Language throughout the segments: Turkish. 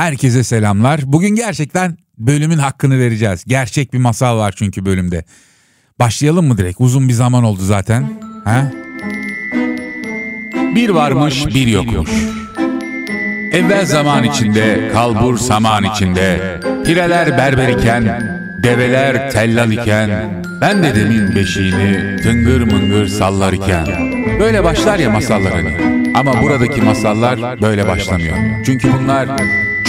Herkese selamlar. Bugün gerçekten bölümün hakkını vereceğiz. Gerçek bir masal var çünkü bölümde. Başlayalım mı direkt? Uzun bir zaman oldu zaten. Ha? Bir varmış, bir yokmuş. Evvel zaman içinde, kalbur saman içinde, pireler berber iken, develer tellal iken, ben de demin beşiğini tıngır mıngır sallar iken. Böyle başlar ya masallar hani. Ama buradaki masallar böyle başlamıyor. Çünkü bunlar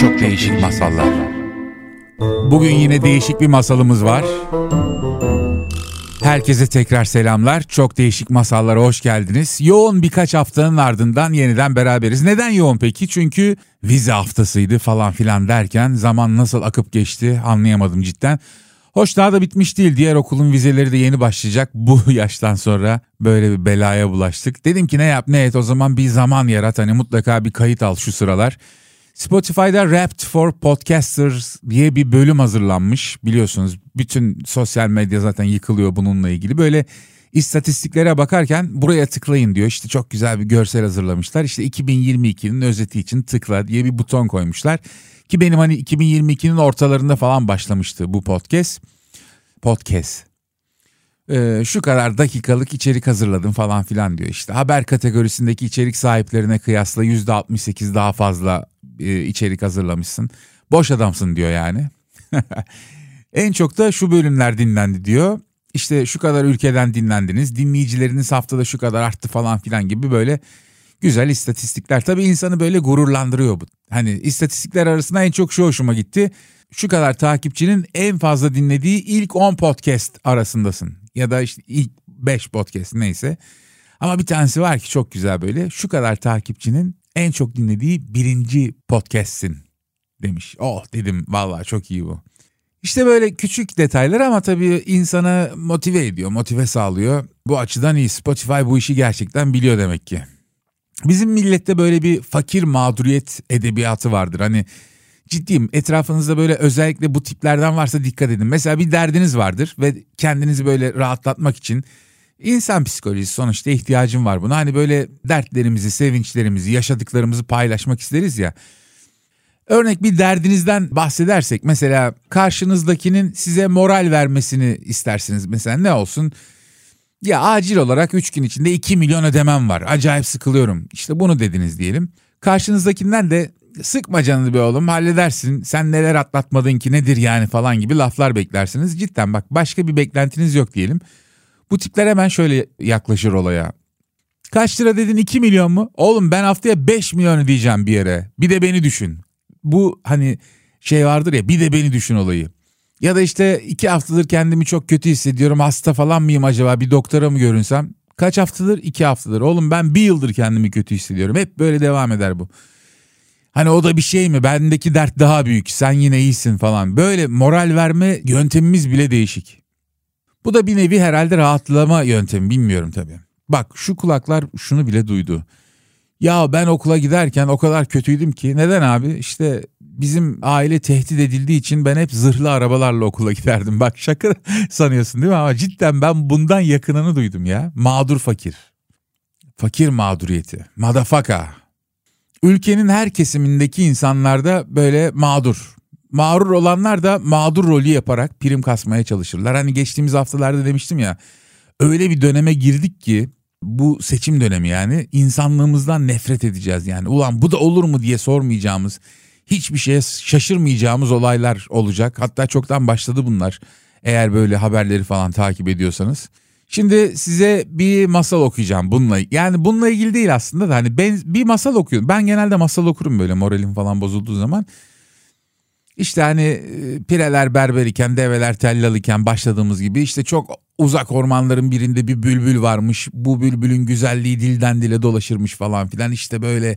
çok değişik masallar. Bugün yine değişik bir masalımız var. Herkese tekrar selamlar. Çok değişik masallara hoş geldiniz. Yoğun birkaç haftanın ardından yeniden beraberiz. Neden yoğun peki? Çünkü vize haftasıydı falan filan derken zaman nasıl akıp geçti anlayamadım cidden. Hoş daha da bitmiş değil. Diğer okulun vizeleri de yeni başlayacak. Bu yaştan sonra böyle bir belaya bulaştık. Dedim ki ne yap ne et o zaman bir zaman yarat. Hani mutlaka bir kayıt al şu sıralar. Spotify'da Wrapped for Podcasters diye bir bölüm hazırlanmış. Biliyorsunuz bütün sosyal medya zaten yıkılıyor bununla ilgili. Böyle istatistiklere bakarken buraya tıklayın diyor. İşte çok güzel bir görsel hazırlamışlar. İşte 2022'nin özeti için tıkla diye bir buton koymuşlar. Ki benim hani 2022'nin ortalarında falan başlamıştı bu podcast. Podcast. Ee, şu kadar dakikalık içerik hazırladım falan filan diyor işte. Haber kategorisindeki içerik sahiplerine kıyasla %68 daha fazla e, içerik hazırlamışsın. Boş adamsın diyor yani. en çok da şu bölümler dinlendi diyor. İşte şu kadar ülkeden dinlendiniz. Dinleyicileriniz haftada şu kadar arttı falan filan gibi böyle güzel istatistikler. Tabii insanı böyle gururlandırıyor bu. Hani istatistikler arasında en çok şu hoşuma gitti. Şu kadar takipçinin en fazla dinlediği ilk 10 podcast arasındasın. Ya da işte ilk 5 podcast neyse. Ama bir tanesi var ki çok güzel böyle. Şu kadar takipçinin en çok dinlediği birinci podcast'sin demiş. Oh dedim vallahi çok iyi bu. İşte böyle küçük detaylar ama tabii insanı motive ediyor, motive sağlıyor. Bu açıdan iyi. Spotify bu işi gerçekten biliyor demek ki. Bizim millette böyle bir fakir mağduriyet edebiyatı vardır. Hani ciddiyim etrafınızda böyle özellikle bu tiplerden varsa dikkat edin. Mesela bir derdiniz vardır ve kendinizi böyle rahatlatmak için insan psikolojisi sonuçta ihtiyacım var buna. Hani böyle dertlerimizi, sevinçlerimizi, yaşadıklarımızı paylaşmak isteriz ya. Örnek bir derdinizden bahsedersek mesela karşınızdakinin size moral vermesini istersiniz. Mesela ne olsun? Ya acil olarak 3 gün içinde 2 milyon ödemem var. Acayip sıkılıyorum. İşte bunu dediniz diyelim. Karşınızdakinden de sıkma canını be oğlum halledersin. Sen neler atlatmadın ki nedir yani falan gibi laflar beklersiniz. Cidden bak başka bir beklentiniz yok diyelim. Bu tipler hemen şöyle yaklaşır olaya. Kaç lira dedin 2 milyon mu? Oğlum ben haftaya 5 milyon ödeyeceğim bir yere. Bir de beni düşün. Bu hani şey vardır ya bir de beni düşün olayı. Ya da işte iki haftadır kendimi çok kötü hissediyorum. Hasta falan mıyım acaba? Bir doktora mı görünsem? Kaç haftadır? İki haftadır. Oğlum ben bir yıldır kendimi kötü hissediyorum. Hep böyle devam eder bu. Hani o da bir şey mi? Bendeki dert daha büyük. Sen yine iyisin falan. Böyle moral verme yöntemimiz bile değişik. Bu da bir nevi herhalde rahatlama yöntemi. Bilmiyorum tabii. Bak şu kulaklar şunu bile duydu. Ya ben okula giderken o kadar kötüydüm ki. Neden abi? İşte bizim aile tehdit edildiği için ben hep zırhlı arabalarla okula giderdim. Bak şaka sanıyorsun değil mi? Ama cidden ben bundan yakınını duydum ya. Mağdur fakir. Fakir mağduriyeti. Madafaka. Ülkenin her kesimindeki insanlarda böyle mağdur. Mağrur olanlar da mağdur rolü yaparak prim kasmaya çalışırlar. Hani geçtiğimiz haftalarda demiştim ya. Öyle bir döneme girdik ki bu seçim dönemi yani insanlığımızdan nefret edeceğiz yani. Ulan bu da olur mu diye sormayacağımız, hiçbir şeye şaşırmayacağımız olaylar olacak. Hatta çoktan başladı bunlar. Eğer böyle haberleri falan takip ediyorsanız. Şimdi size bir masal okuyacağım bununla. Yani bununla ilgili değil aslında da hani ben bir masal okuyorum. Ben genelde masal okurum böyle moralim falan bozulduğu zaman. İşte hani e, pireler berber iken develer tellal iken başladığımız gibi işte çok uzak ormanların birinde bir bülbül varmış. Bu bülbülün güzelliği dilden dile dolaşırmış falan filan. İşte böyle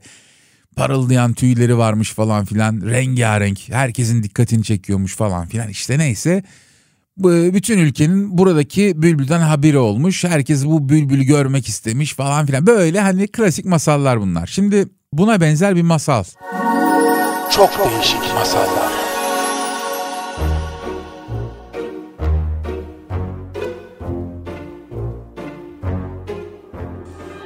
parıldayan tüyleri varmış falan filan. Rengarenk herkesin dikkatini çekiyormuş falan filan. İşte neyse bütün ülkenin buradaki bülbülden haberi olmuş. Herkes bu bülbülü görmek istemiş falan filan. Böyle hani klasik masallar bunlar. Şimdi buna benzer bir masal. Çok değişik masallar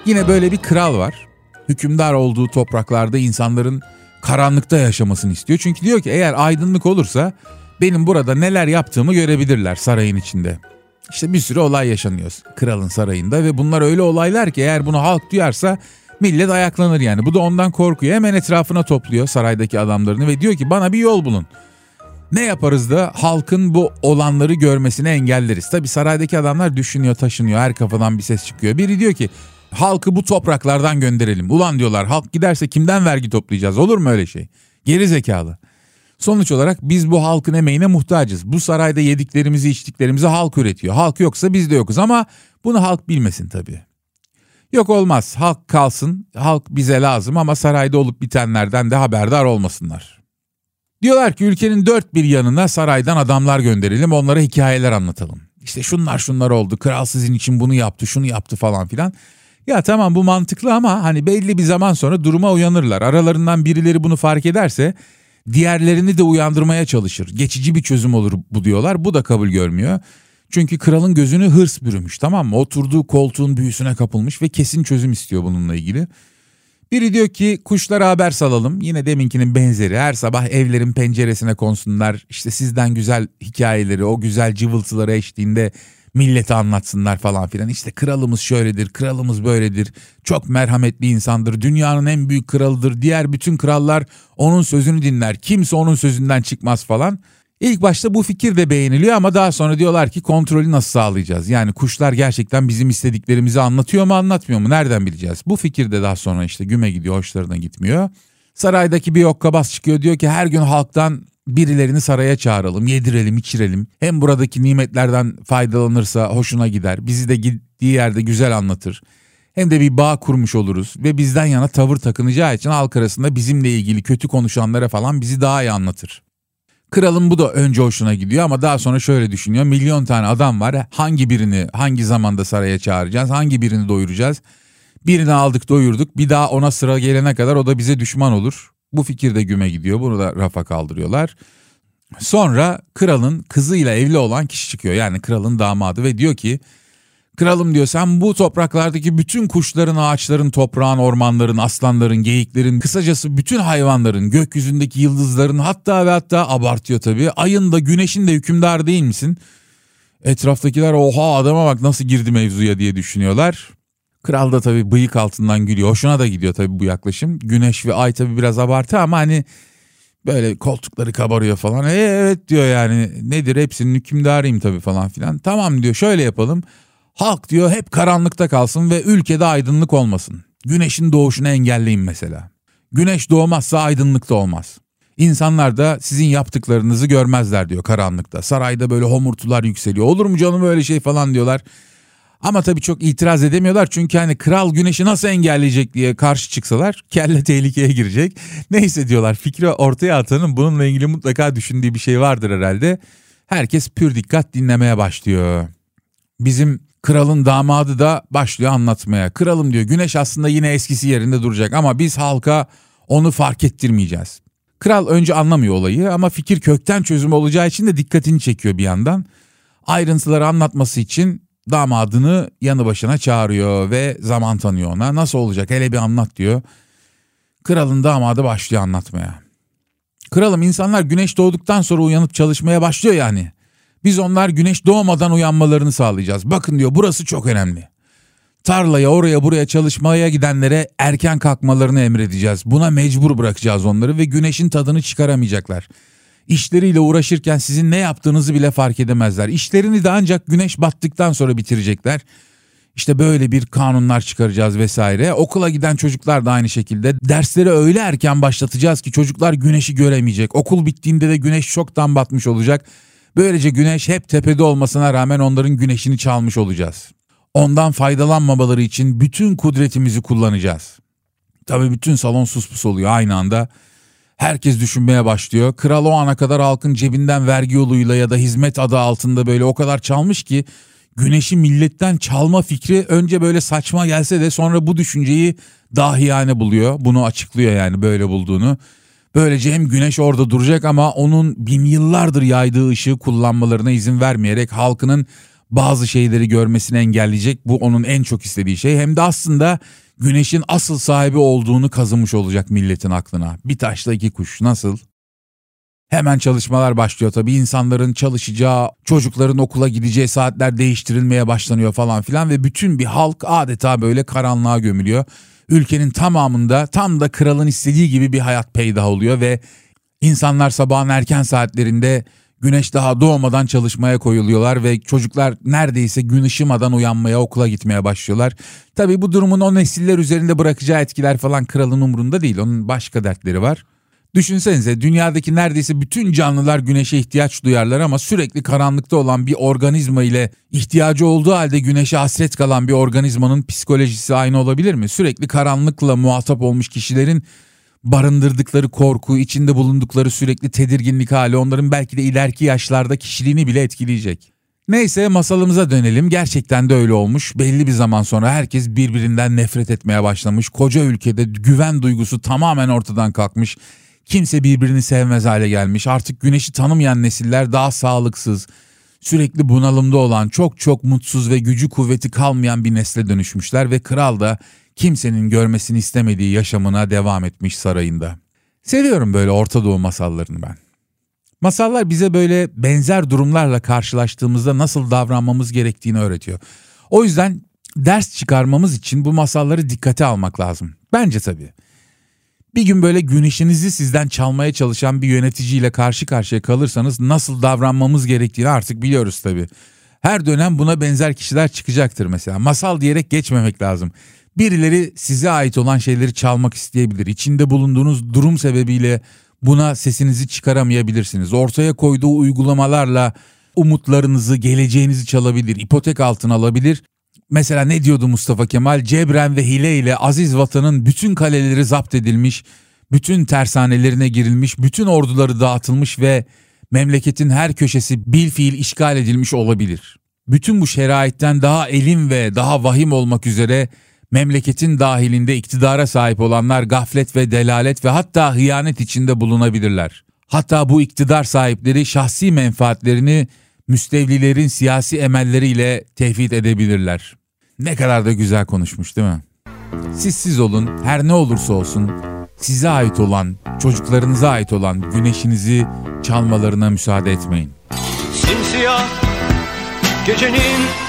Yine böyle bir kral var. Hükümdar olduğu topraklarda insanların karanlıkta yaşamasını istiyor. Çünkü diyor ki eğer aydınlık olursa benim burada neler yaptığımı görebilirler sarayın içinde. İşte bir sürü olay yaşanıyor kralın sarayında ve bunlar öyle olaylar ki eğer bunu halk duyarsa millet ayaklanır yani. Bu da ondan korkuyor. Hemen etrafına topluyor saraydaki adamlarını ve diyor ki bana bir yol bulun. Ne yaparız da halkın bu olanları görmesini engelleriz. Tabi saraydaki adamlar düşünüyor taşınıyor her kafadan bir ses çıkıyor. Biri diyor ki halkı bu topraklardan gönderelim. Ulan diyorlar halk giderse kimden vergi toplayacağız olur mu öyle şey? Geri zekalı. Sonuç olarak biz bu halkın emeğine muhtacız. Bu sarayda yediklerimizi içtiklerimizi halk üretiyor. Halk yoksa biz de yokuz ama bunu halk bilmesin tabii. Yok olmaz halk kalsın halk bize lazım ama sarayda olup bitenlerden de haberdar olmasınlar. Diyorlar ki ülkenin dört bir yanına saraydan adamlar gönderelim onlara hikayeler anlatalım. İşte şunlar şunlar oldu kral sizin için bunu yaptı şunu yaptı falan filan. Ya tamam bu mantıklı ama hani belli bir zaman sonra duruma uyanırlar. Aralarından birileri bunu fark ederse diğerlerini de uyandırmaya çalışır. Geçici bir çözüm olur bu diyorlar. Bu da kabul görmüyor. Çünkü kralın gözünü hırs bürümüş tamam mı? Oturduğu koltuğun büyüsüne kapılmış ve kesin çözüm istiyor bununla ilgili. Biri diyor ki kuşlara haber salalım. Yine deminkinin benzeri. Her sabah evlerin penceresine konsunlar. İşte sizden güzel hikayeleri, o güzel cıvıltıları eşliğinde millete anlatsınlar falan filan. İşte kralımız şöyledir, kralımız böyledir. Çok merhametli insandır. Dünyanın en büyük kralıdır. Diğer bütün krallar onun sözünü dinler. Kimse onun sözünden çıkmaz falan. İlk başta bu fikir de beğeniliyor ama daha sonra diyorlar ki kontrolü nasıl sağlayacağız? Yani kuşlar gerçekten bizim istediklerimizi anlatıyor mu anlatmıyor mu? Nereden bileceğiz? Bu fikir de daha sonra işte güme gidiyor, hoşlarına gitmiyor. Saraydaki bir okkabaz çıkıyor diyor ki her gün halktan birilerini saraya çağıralım, yedirelim, içirelim. Hem buradaki nimetlerden faydalanırsa hoşuna gider. Bizi de gittiği yerde güzel anlatır. Hem de bir bağ kurmuş oluruz ve bizden yana tavır takınacağı için halk arasında bizimle ilgili kötü konuşanlara falan bizi daha iyi anlatır. Kralın bu da önce hoşuna gidiyor ama daha sonra şöyle düşünüyor. Milyon tane adam var. Hangi birini hangi zamanda saraya çağıracağız? Hangi birini doyuracağız? Birini aldık doyurduk. Bir daha ona sıra gelene kadar o da bize düşman olur. Bu fikir de güme gidiyor. Bunu da rafa kaldırıyorlar. Sonra kralın kızıyla evli olan kişi çıkıyor. Yani kralın damadı ve diyor ki Kralım diyor sen bu topraklardaki bütün kuşların, ağaçların, toprağın, ormanların, aslanların, geyiklerin, kısacası bütün hayvanların, gökyüzündeki yıldızların hatta ve hatta abartıyor tabii. Ayın da güneşin de hükümdar değil misin? Etraftakiler oha adama bak nasıl girdi mevzuya diye düşünüyorlar. Kral da tabii bıyık altından gülüyor. Hoşuna da gidiyor tabii bu yaklaşım. Güneş ve ay tabii biraz abartı ama hani böyle koltukları kabarıyor falan. E, evet diyor yani nedir hepsinin hükümdarıyım tabii falan filan. Tamam diyor şöyle yapalım. Halk diyor hep karanlıkta kalsın ve ülkede aydınlık olmasın. Güneşin doğuşunu engelleyin mesela. Güneş doğmazsa aydınlık da olmaz. İnsanlar da sizin yaptıklarınızı görmezler diyor karanlıkta. Sarayda böyle homurtular yükseliyor. Olur mu canım öyle şey falan diyorlar. Ama tabii çok itiraz edemiyorlar çünkü hani kral güneşi nasıl engelleyecek diye karşı çıksalar kelle tehlikeye girecek. Neyse diyorlar fikri ortaya atanın bununla ilgili mutlaka düşündüğü bir şey vardır herhalde. Herkes pür dikkat dinlemeye başlıyor. Bizim kralın damadı da başlıyor anlatmaya. Kralım diyor güneş aslında yine eskisi yerinde duracak ama biz halka onu fark ettirmeyeceğiz. Kral önce anlamıyor olayı ama fikir kökten çözüm olacağı için de dikkatini çekiyor bir yandan. Ayrıntıları anlatması için damadını yanı başına çağırıyor ve zaman tanıyor ona. Nasıl olacak hele bir anlat diyor. Kralın damadı başlıyor anlatmaya. Kralım insanlar güneş doğduktan sonra uyanıp çalışmaya başlıyor yani. Biz onlar güneş doğmadan uyanmalarını sağlayacağız. Bakın diyor burası çok önemli. Tarlaya oraya buraya çalışmaya gidenlere erken kalkmalarını emredeceğiz. Buna mecbur bırakacağız onları ve güneşin tadını çıkaramayacaklar. İşleriyle uğraşırken sizin ne yaptığınızı bile fark edemezler. İşlerini de ancak güneş battıktan sonra bitirecekler. İşte böyle bir kanunlar çıkaracağız vesaire. Okula giden çocuklar da aynı şekilde. Dersleri öyle erken başlatacağız ki çocuklar güneşi göremeyecek. Okul bittiğinde de güneş çoktan batmış olacak. Böylece güneş hep tepede olmasına rağmen onların güneşini çalmış olacağız. Ondan faydalanmamaları için bütün kudretimizi kullanacağız. Tabii bütün salon suspus oluyor aynı anda. Herkes düşünmeye başlıyor. Kral o ana kadar halkın cebinden vergi yoluyla ya da hizmet adı altında böyle o kadar çalmış ki güneşi milletten çalma fikri önce böyle saçma gelse de sonra bu düşünceyi dahiyane buluyor. Bunu açıklıyor yani böyle bulduğunu. Böylece hem güneş orada duracak ama onun bin yıllardır yaydığı ışığı kullanmalarına izin vermeyerek halkının bazı şeyleri görmesini engelleyecek. Bu onun en çok istediği şey. Hem de aslında güneşin asıl sahibi olduğunu kazımış olacak milletin aklına. Bir taşla iki kuş nasıl? Hemen çalışmalar başlıyor tabii. insanların çalışacağı, çocukların okula gideceği saatler değiştirilmeye başlanıyor falan filan ve bütün bir halk adeta böyle karanlığa gömülüyor. Ülkenin tamamında tam da kralın istediği gibi bir hayat peydah oluyor ve insanlar sabahın erken saatlerinde güneş daha doğmadan çalışmaya koyuluyorlar ve çocuklar neredeyse gün ışımadan uyanmaya okula gitmeye başlıyorlar. Tabii bu durumun o nesiller üzerinde bırakacağı etkiler falan kralın umrunda değil. Onun başka dertleri var. Düşünsenize dünyadaki neredeyse bütün canlılar güneşe ihtiyaç duyarlar ama sürekli karanlıkta olan bir organizma ile ihtiyacı olduğu halde güneşe hasret kalan bir organizmanın psikolojisi aynı olabilir mi? Sürekli karanlıkla muhatap olmuş kişilerin barındırdıkları korku, içinde bulundukları sürekli tedirginlik hali onların belki de ileriki yaşlarda kişiliğini bile etkileyecek. Neyse masalımıza dönelim. Gerçekten de öyle olmuş. Belli bir zaman sonra herkes birbirinden nefret etmeye başlamış. Koca ülkede güven duygusu tamamen ortadan kalkmış. Kimse birbirini sevmez hale gelmiş. Artık güneşi tanımayan nesiller daha sağlıksız, sürekli bunalımda olan, çok çok mutsuz ve gücü kuvveti kalmayan bir nesle dönüşmüşler ve kral da kimsenin görmesini istemediği yaşamına devam etmiş sarayında. Seviyorum böyle Orta Doğu masallarını ben. Masallar bize böyle benzer durumlarla karşılaştığımızda nasıl davranmamız gerektiğini öğretiyor. O yüzden ders çıkarmamız için bu masalları dikkate almak lazım. Bence tabii. Bir gün böyle güneşinizi sizden çalmaya çalışan bir yöneticiyle karşı karşıya kalırsanız nasıl davranmamız gerektiğini artık biliyoruz tabii. Her dönem buna benzer kişiler çıkacaktır mesela. Masal diyerek geçmemek lazım. Birileri size ait olan şeyleri çalmak isteyebilir. İçinde bulunduğunuz durum sebebiyle buna sesinizi çıkaramayabilirsiniz. Ortaya koyduğu uygulamalarla umutlarınızı, geleceğinizi çalabilir, ipotek altına alabilir. Mesela ne diyordu Mustafa Kemal? Cebren ve hile ile aziz vatanın bütün kaleleri zapt edilmiş, bütün tersanelerine girilmiş, bütün orduları dağıtılmış ve memleketin her köşesi bil fiil işgal edilmiş olabilir. Bütün bu şeraitten daha elim ve daha vahim olmak üzere memleketin dahilinde iktidara sahip olanlar gaflet ve delalet ve hatta hıyanet içinde bulunabilirler. Hatta bu iktidar sahipleri şahsi menfaatlerini müstevlilerin siyasi emelleriyle tevhid edebilirler. Ne kadar da güzel konuşmuş değil mi? Siz siz olun, her ne olursa olsun size ait olan, çocuklarınıza ait olan güneşinizi çalmalarına müsaade etmeyin. Simsiyah gecenin